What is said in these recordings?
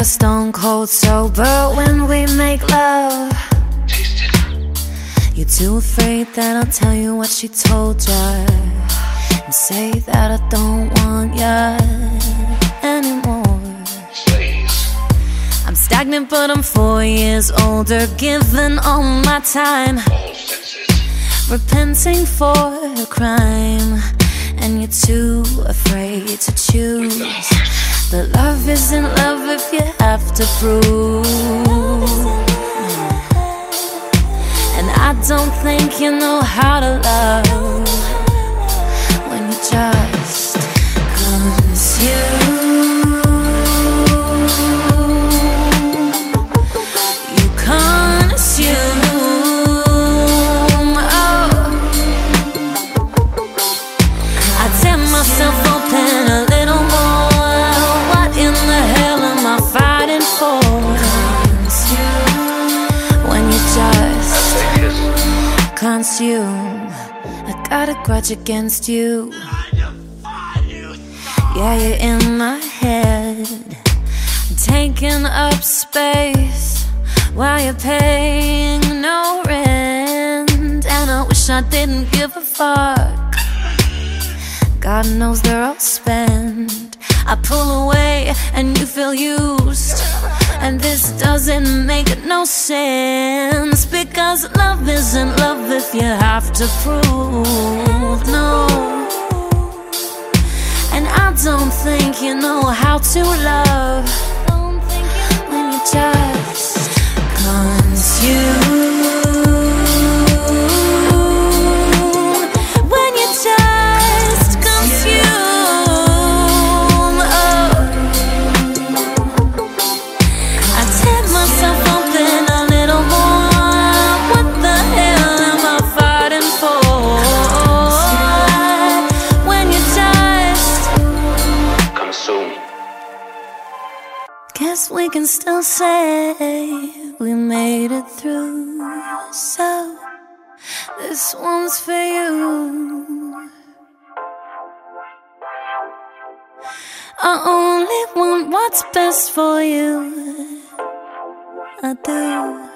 Never stone cold sober when we make love. You're too afraid that I'll tell you what she told ya. And say that I don't want ya anymore. I'm stagnant, but I'm four years older, given all my time. Repenting for a crime and you're too afraid to choose but love isn't love if you have to prove. And i don't think you know how to love when you just consume consume, I got a grudge against you. Yeah, you're in my head, taking up space while you're paying no rent. And I wish I didn't give a fuck. God knows they're all spent. I pull away and you feel used. And this doesn't make no sense. Because love isn't love if you have to prove. No. And I don't think you know how to love. When you just consume. We can still say we made it through. So this one's for you. I only want what's best for you. I do.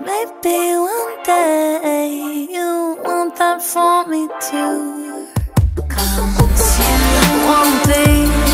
Maybe one day you want that for me too. Cause you won't be.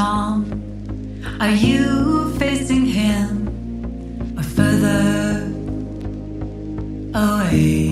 Are you facing him or further away?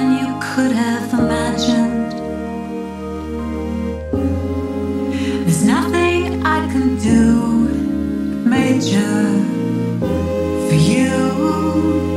than you could have imagined. There's nothing I can do, Major, for you.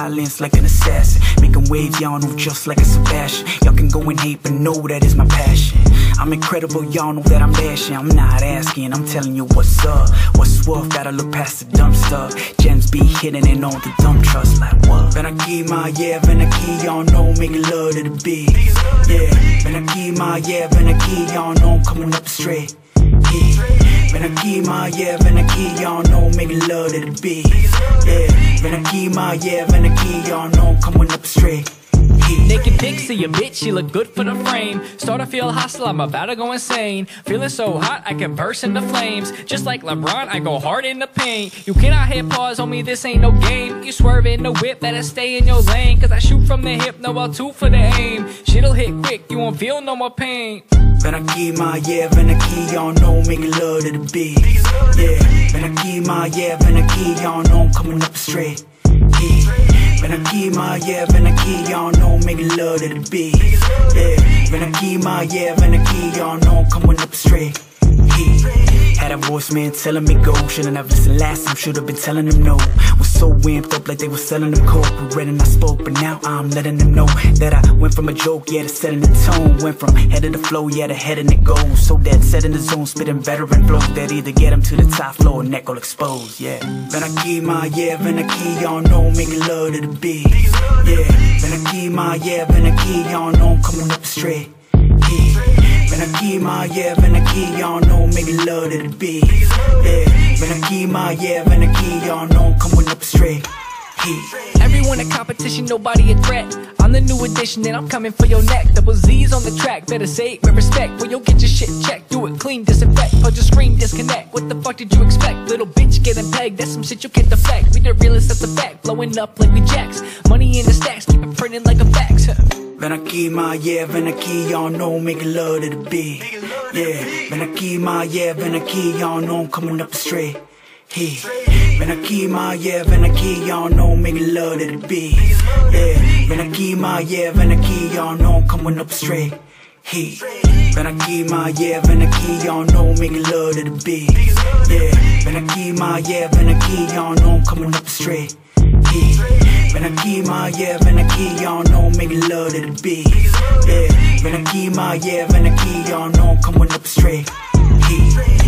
Silence like an assassin. Making waves, y'all know just like a Sebastian. Y'all can go and hate, but know that is my passion. I'm incredible, y'all know that I'm dashing. I'm not asking, I'm telling you what's up. What's worth, gotta look past the dumb stuff. Gems be hidden in all the dumb trust, like what? When I keep my, yeah, when I keep, y'all know, making love to the beat. Yeah, when I keep my, yeah, when I keep, y'all know, coming up straight. Yeah, when I keep my, yeah, when I keep, y'all know, making love to the beat. Yeah, when I my, yeah, when I keep, y'all know, I'm coming up straight. Naked of your bitch, she look good for the frame. Start to feel hostile, I'm about to go insane. Feeling so hot, I can burst into flames. Just like LeBron, I go hard in the paint. You cannot hit pause on me, this ain't no game. You swerve in the whip, better stay in your lane. Cause I shoot from the hip, no I'll two for the aim. Shit'll hit quick, you won't feel no more pain. When I keep my, yeah, when I keep, y'all know, making love to the beat. Yeah, when I keep my, yeah, when I keep, y'all know, I'm coming up straight. Yeah, when I keep my, yeah, when I keep, y'all know, making love to the beat. Yeah, when I keep my, yeah, when I keep, y'all know, coming up straight. Yeah. Had a voicemail telling me go. Shouldn't have listened last time, should've been telling them no. Was so amped up like they was selling them coke. And I spoke, but now I'm letting them know that I went from a joke, yeah, to setting the tone. Went from head of the flow, yeah, to head and it goes. So that set in the zone, spitting veteran flows that either get them to the top floor or neck all exposed, yeah. When I keep my, yeah, when I keep, y'all know, making love to the beat. Yeah, when I keep my, yeah, when I keep, y'all know, coming up straight. Yeah. When I keep my, yeah, when I keep, y'all know, making love to the beat. Yeah, when I keep my, yeah, when I keep, y'all know, coming up straight. Everyone a competition, nobody a threat. I'm the new edition and I'm coming for your neck. Double Z's on the track, better say it with respect. Well, you'll get your shit checked, do it clean, disinfect. Punch your screen, disconnect. What the fuck did you expect? Little bitch getting pegged, that's some shit you can't deflect. We the realest, that's a fact. Blowing up like we jacks. Money in the stacks, keep it printing like a fax. When I keep my, yeah, when I keep, y'all know, making love to the beat. Yeah, when I keep my, yeah, when I keep, y'all know, I'm coming up straight. When I keep my, yeah, when I keep, y'all know, making love to the beat. Yeah, when I keep my, yeah, when I keep, y'all know, I'm coming up straight. Hey, when I keep my, yeah, when I keep, y'all know, making love to the beat. Yeah, when I keep my, yeah, when I keep, y'all know, I'm coming up straight. Yeah, when I keep my, yeah, when I keep, y'all know, making love to the beat. Yeah, when I keep my, yeah, when I keep, y'all know, coming up straight. Yeah.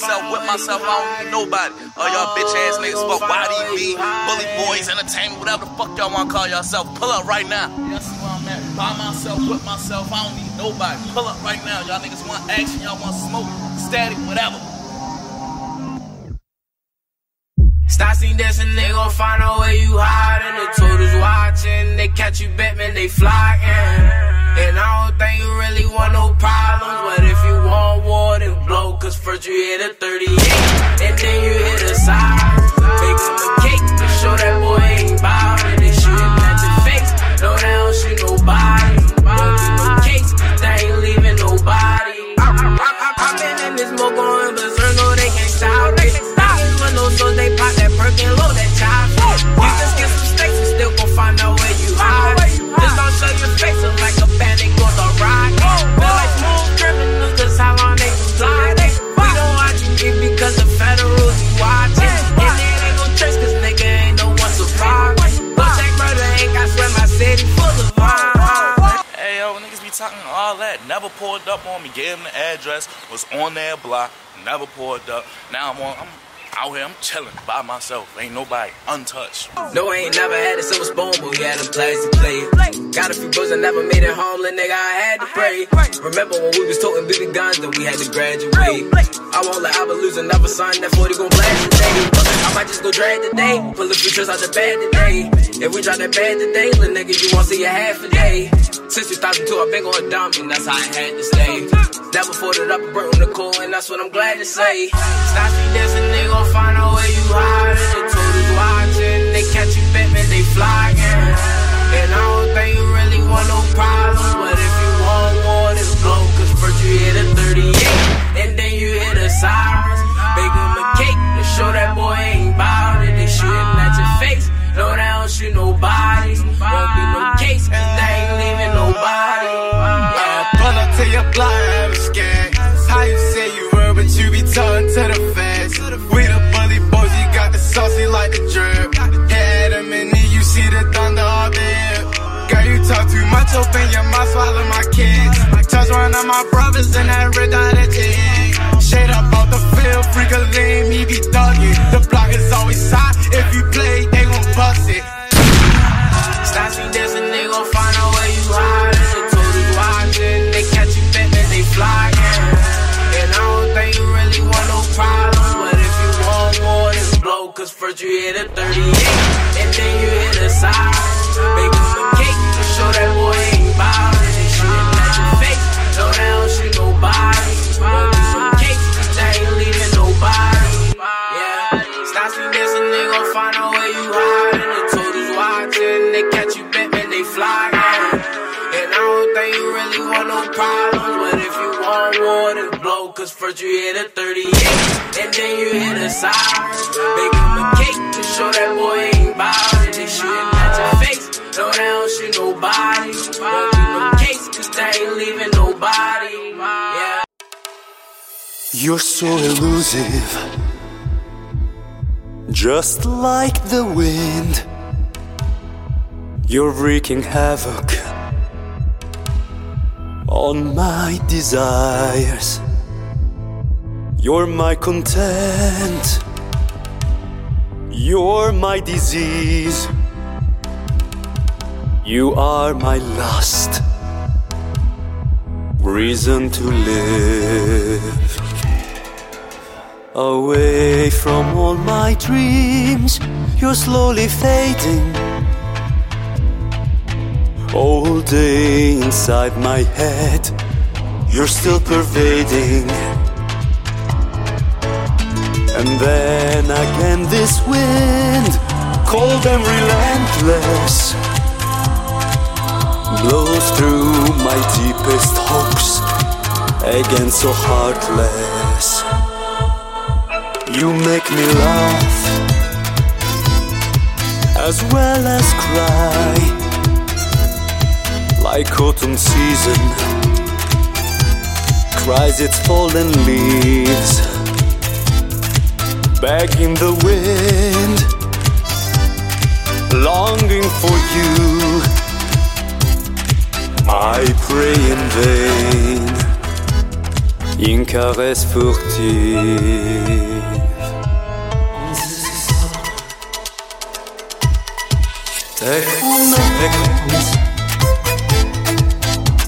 Myself, with myself. I don't need nobody. All y'all bitch ass niggas fuck YDB, Bully Boys, Entertainment, whatever the fuck y'all wanna call yourself. Pull up right now. See where I'm at. By myself, with myself. I don't need nobody. Pull up right now. Y'all niggas want action. Y'all want smoke, static, whatever. stop Stassi dancing, they gon' find out where you hide, hiding. The tutors watching, they catch you, Batman, they flying. Address. Was on their block. Never pulled up. Now I'm on. I'm out here. I'm chilling by myself. Ain't nobody untouched. No, I ain't never had a silver spoon, but we had a plastic plate. Got a few bros that never made it home, little nigga, I had to pray. Remember when we was toting BB guns, then we had to graduate. I won't let Abba lose another son, that 40 gon' blast today. I might just go drag today, pull a few tricks out the bag today. If we drop that bag today, little nigga, you won't see a half a day. Since 2002, I've been going dumb, and that's how I had to stay. Never folded up a burnt on the cool, and that's what I'm glad to say. Stassi dancing, they gon' find out where you hiding. The tutors watching, they catch you, Batman, they flying. And I don't think you really want no problems, but if you want war, then blow. Cause first you hit a 38, and then you hit a sirens. Bake him a cake to show that boy ain't shoot nobody. Won't be no case, cause they ain't leaving nobody. Uh, pull up to your block, I'm scared. How you say you were, but you be talking to the feds. We the bully boys, you got the saucy like the drip. Them and then you see the thunder up there. Girl, you talk too much, open your mouth, swallow my kids. My touch one of my brothers and that red at your head. Shade up out the field, freak a lame, he be thugging. The block is always hot, if you play, they gon' bust it. Stassi dancing, they gon' find out where you hiding. The tutors watching, they catch you, Batman, they flying. And I don't think you really want no problems, but if you want war, then blow. Cause first you hit a 38, and then you hit a side. Make him a cake to show that boy ain't it. They shooting at your face, no, they don't shoot nobody. Cause first you hit a 38, and then you hit a siren. Bake him a cake to show that boy ain't. They at your face, no, they don't shoot nobody. Won't no cause they ain't leaving nobody. You're so elusive, just like the wind. You're wreaking havoc on my desires. You're my content, you're my disease. You are my lust, reason to live. Away from all my dreams, you're slowly fading. All day inside my head, you're still pervading. And then again, this wind, cold and relentless, blows through my deepest hopes, again so heartless. You make me laugh as well as cry, like autumn season cries its fallen leaves, begging the wind, longing for you. I pray in vain. Une caresse furtive. Take, take, take,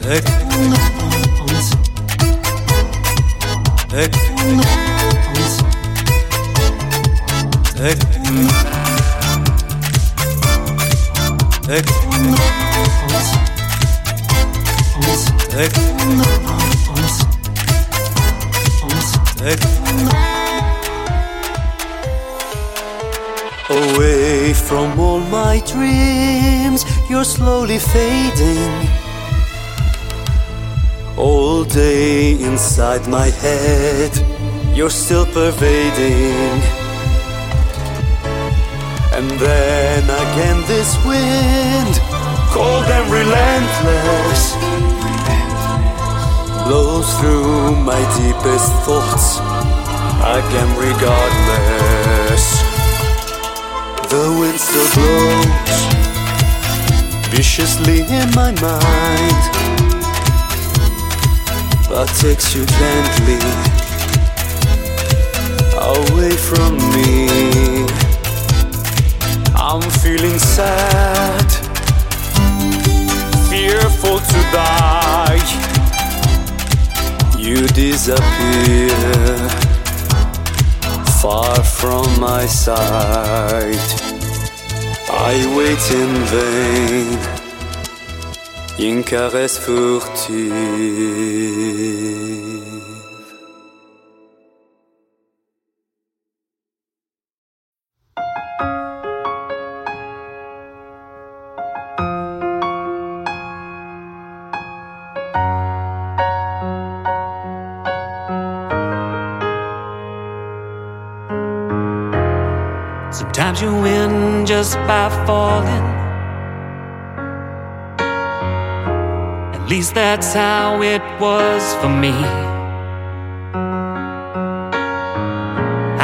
take, take, take, take. Mm. Away from all my dreams, you're slowly fading. All day inside my head, you're still pervading. And then again, this wind, cold and relentless, blows through my deepest thoughts. Again, regardless. The wind still blows viciously in my mind, but takes you gently away from me. I'm feeling sad, fearful to die. You disappear far from my sight. I wait in vain, une caresse furtive. Just by falling. At least that's how it was for me.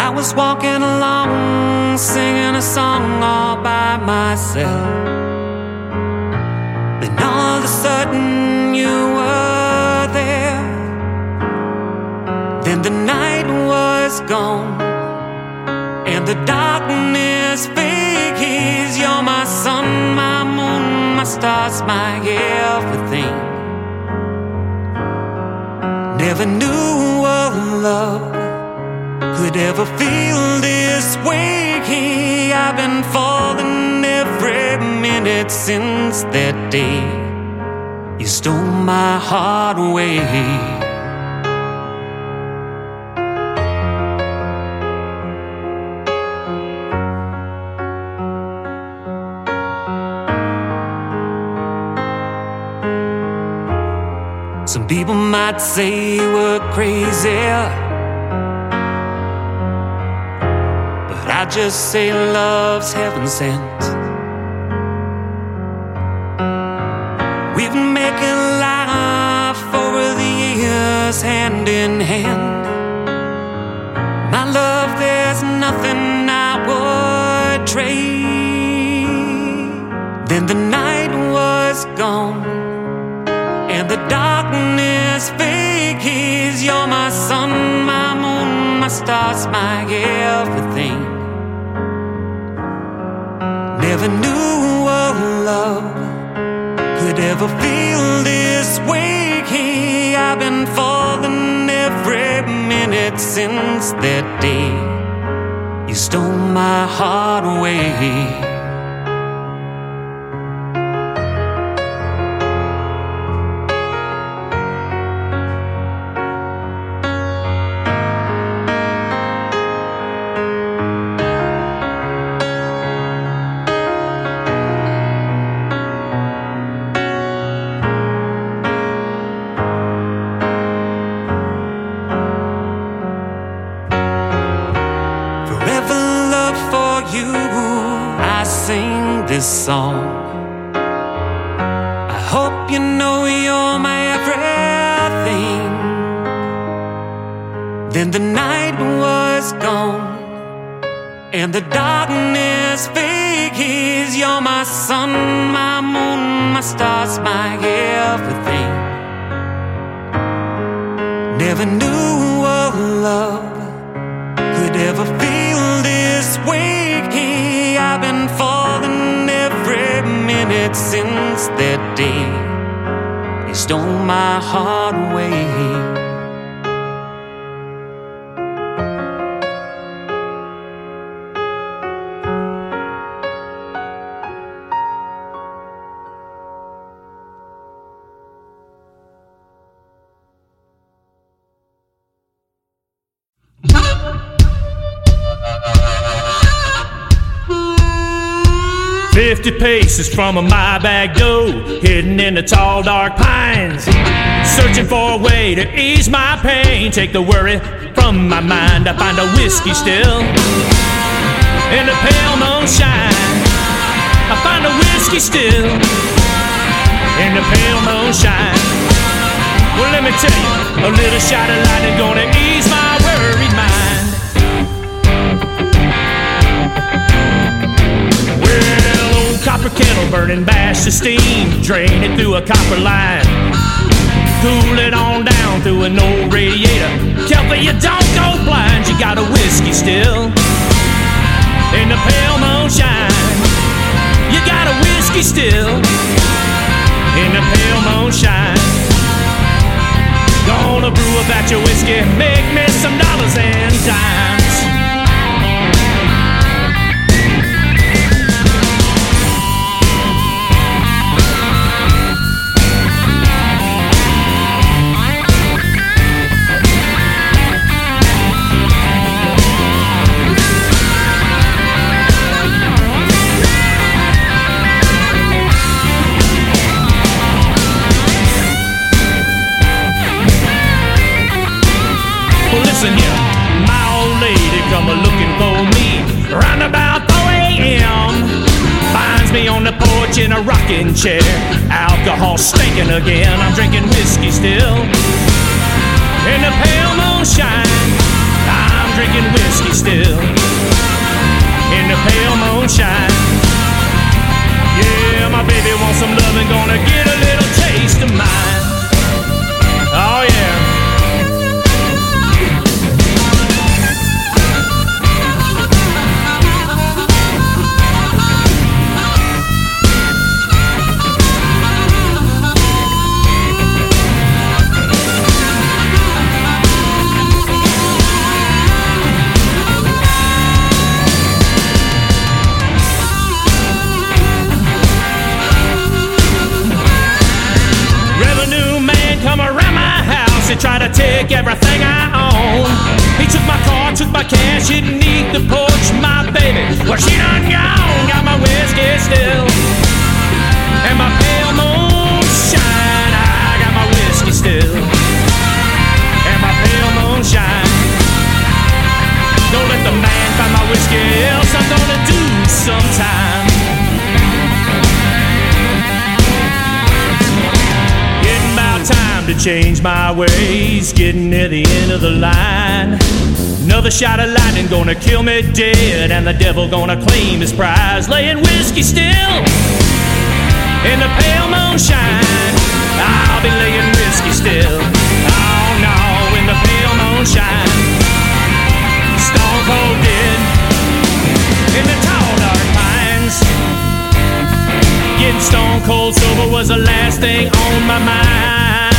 I was walking along, singing a song all by myself. Then all of a sudden you were there. Then the night was gone. And the darkness my everything Never knew a love could ever feel this way. I've been falling every minute since that day. You stole my heart away might say we're crazy. But I just say love's heaven sent. Since that day. You stole my heart away Never knew a love could ever feel this way. I've been falling every minute since that day. You stole my heart away. Fifty paces from a my bag door, hidden in the tall dark pines. Searching for a way to ease my pain, take the worry from my mind. I find a whiskey still in the pale moonshine. I find a whiskey still in the pale moonshine. Well, let me tell you, a little shot of lightning gonna ease my copper kettle burning bash the steam, drain it through a copper line. Cool it on down through an old radiator. Careful you don't go blind, you got a whiskey still in the pale moonshine. You got a whiskey still in the pale moonshine. Gonna brew a batch of whiskey, make me some dollars and dimes. Listen here, my old lady come a looking for me round about 4 a.m. Finds me on the porch in a rocking chair, alcohol stinking again. I'm drinking whiskey still in the pale moonshine. I'm drinking whiskey still in the pale moonshine. Yeah, my baby wants some loving, gonna get a little taste of mine. And try to take everything I own. He took my car, took my cash, hid beneath the porch. My baby, well she done gone, got my whiskey still, and my pale moonshine. I got my whiskey still, and my pale moonshine. Don't let the man find my whiskey, else I'm gonna do sometime. To change my ways. Getting near the end of the line. Another shot of lightning gonna kill me dead, and the devil gonna claim his prize. Laying whiskey still in the pale moonshine. I'll be laying whiskey still. Oh no, in the pale moonshine. Stone cold dead in the tall dark pines. Getting stone cold sober was the last thing on my mind.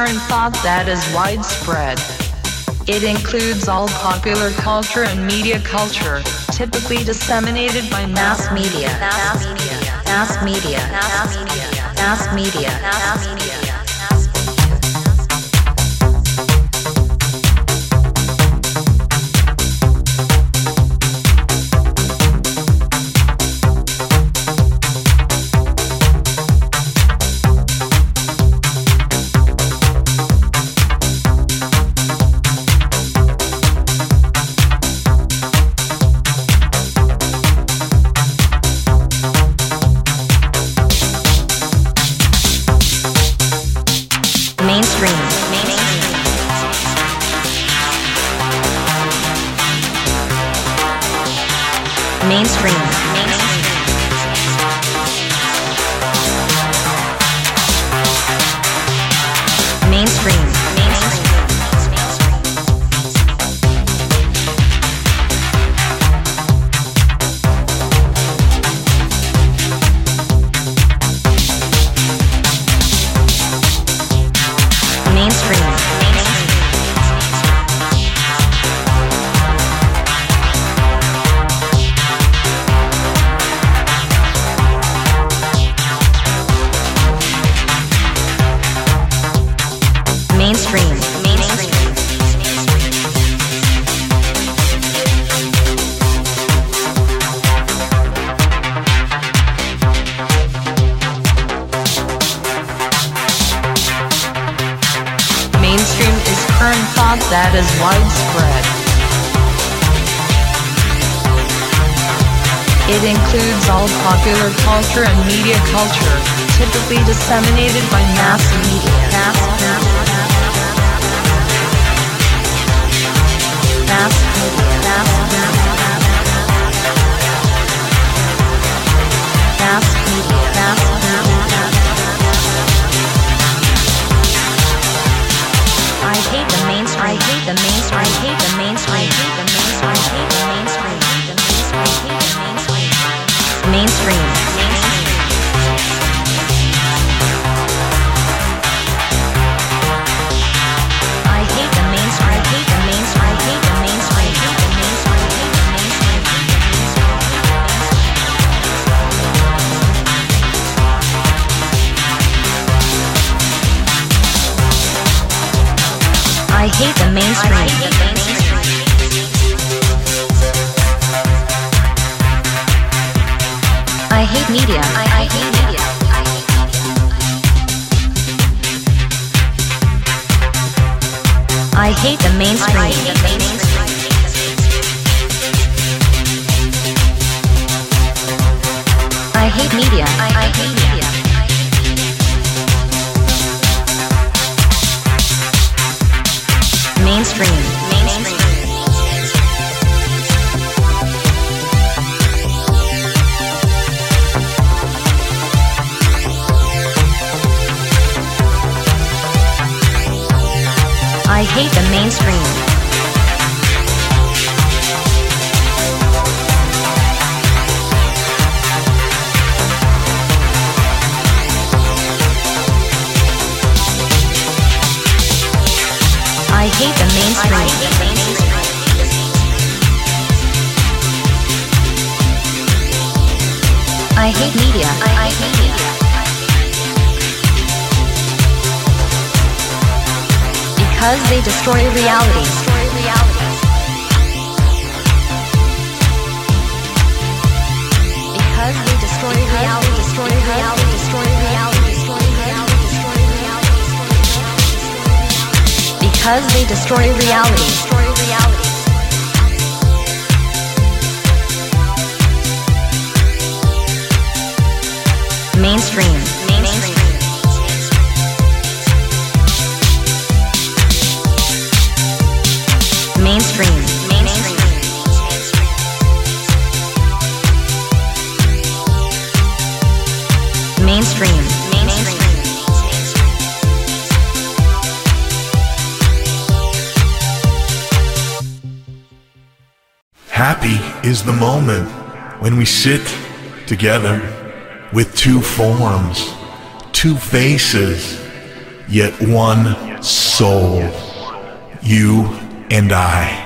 current thought that is widespread. It includes all popular culture and media culture, typically disseminated by mass media, mass media, mass media, mass media, mass media, mass media. sit together with two forms, two faces, yet one soul, you and I.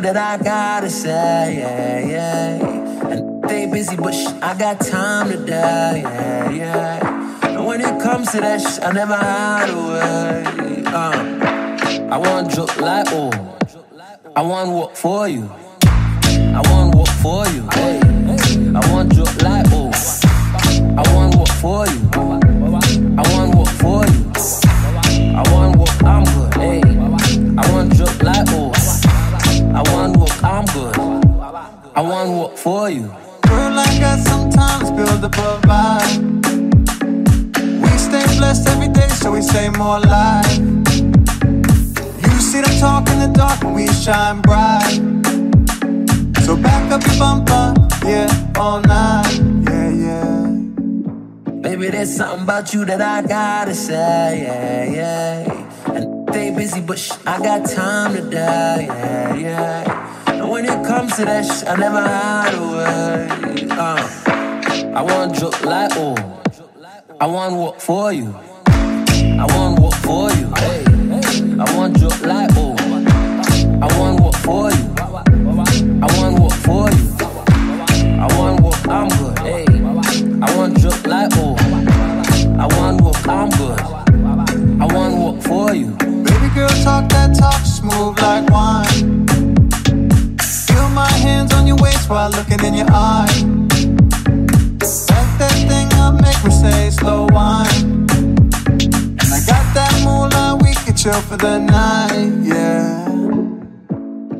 that I gotta say, yeah, yeah. And they busy, but sh- I got time today, yeah, yeah. And when it comes to that sh- I never hide away. Uh, I want drip like oh, I want work for you. I want work for you. Hey, I want drip like oh, I want work for you. I want work for you. Girl like us sometimes build up a vibe. We stay blessed every day, so we stay more alive. You see them talk in the dark, and we shine bright. So back up your bumper, yeah, all night, yeah, yeah. Baby, there's something about you that I gotta say, yeah, yeah. And they busy, but sh- I got time to die, yeah, yeah. When it comes to that sh- I never hide away. Uh, I want drip like oh, I want work for you. I want work for you. I want drip like oh, I want work for you. I want work for you. I want work, I'm good. I want drip like oh, I want work, I'm good. I want work for you. Baby girl, talk that talk, smooth like wine. My hands on your waist while looking in your eyes. Back that thing up, make me say slow wine. And I got that moolah, we can chill for the night, yeah.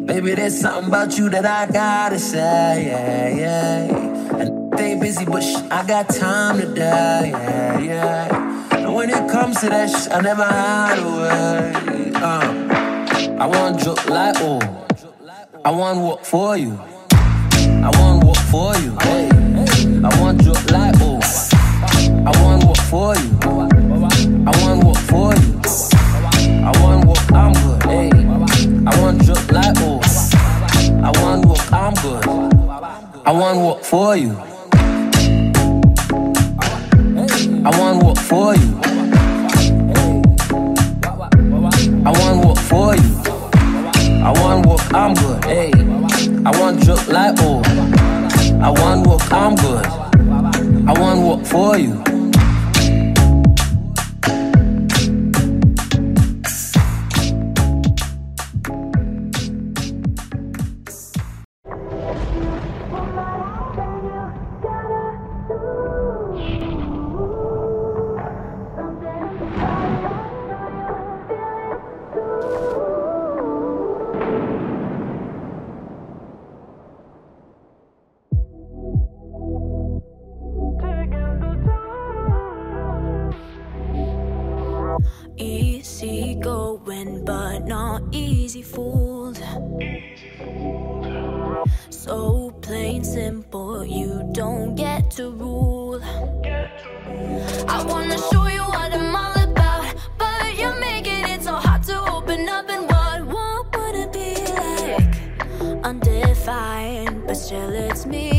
Baby, there's something about you that I gotta say, yeah, yeah. And they busy, but sh- I got time today, yeah, yeah. And when it comes to that sh- I never hide away. Uh, I want to drip like oh, I want work for you. I want work for you. I want drip like oh, I want work for you. I want work for you. I want work, I'm good. Hey, I want drip like oh, I want work, I'm good. I want work for you. I want work for you. I want work for you. I want work, I'm good. Hey, I want drip like oh, I want work, I'm good. I want work for you. But not easy fooled. So plain simple, you don't get to rule. I wanna show you what I'm all about, but you're making it so hard to open up. And what, what would it be like? Undefined, but still it's me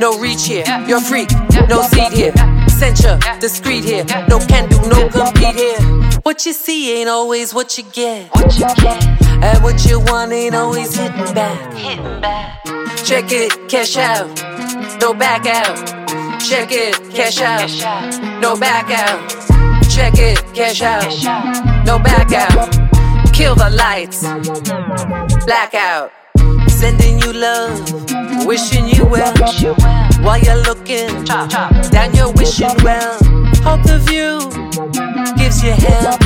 no reach here. You're freak, no seat here. Censure, discreet here. No can do, no compete here. What you see ain't always what you get. What you get. And what you want ain't always hitting back. Check it, cash out. No back out. Check it, cash out. No back out. Check it, cash out. No back out. Kill the lights. Blackout. Sending you love. Wishing you well. While you're looking down, you're wishing well. Hope the view gives you hell.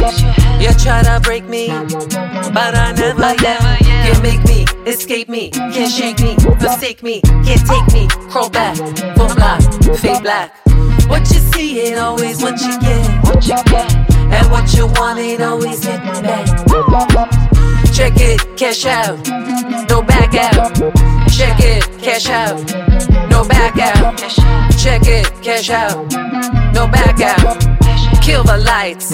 You try to break me, but I never yet. Can't make me escape me, can't shake me, forsake me, can't take me. Crawl back, full block, fade black. What you see ain't always what you get. What you get. And what you want ain't always hitting back. Check it, cash out, no back out. Check it, cash out, no back out. Check it, cash out, no back out. Kill the lights,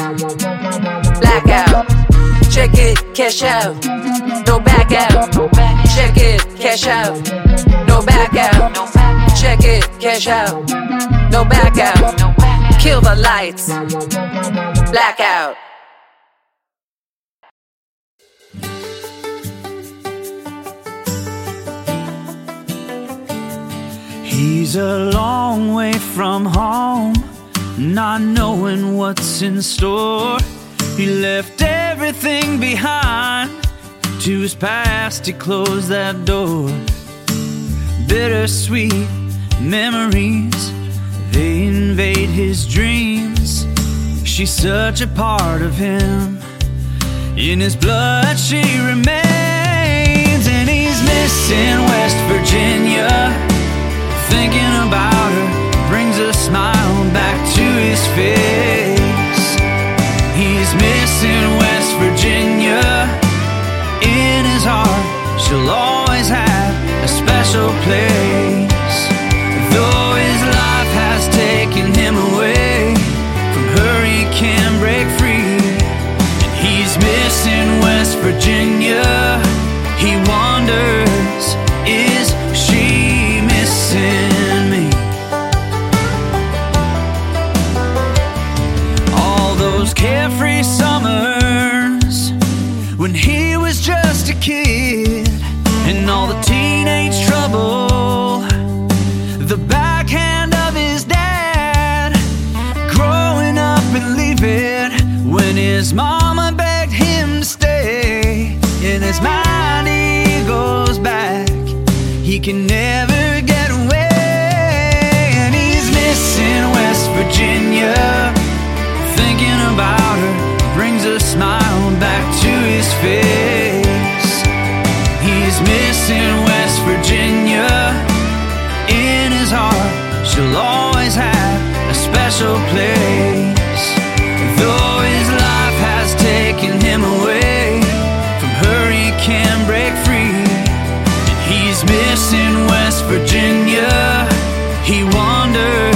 blackout. Check it, cash out, no back out. Check it, cash out, no back out. Check it, cash out, no back out. Kill the lights, blackout. He's a long way from home, not knowing what's in store. He left everything behind. To his past, he closed that door. Bittersweet memories, they invade his dreams. She's such a part of him. In his blood, she remains, and he's missing West Virginia. Thinking about her brings a smile back to his face. He's missing West Virginia. In his heart, she'll always have a special place. Though his life has taken him away, from her he can break free. And he's missing West Virginia. He wonders, kid, and all the teenage trouble, the backhand of his dad, growing up and leaving when his mama begged him to stay. In his mind, he goes back, he can never get away, and he's missing West Virginia. Thinking about her brings a smile back to his face. He's missing West Virginia. In his heart, she'll always have a special place. Though his life has taken him away, from her he can break free. And he's missing West Virginia. He wonders,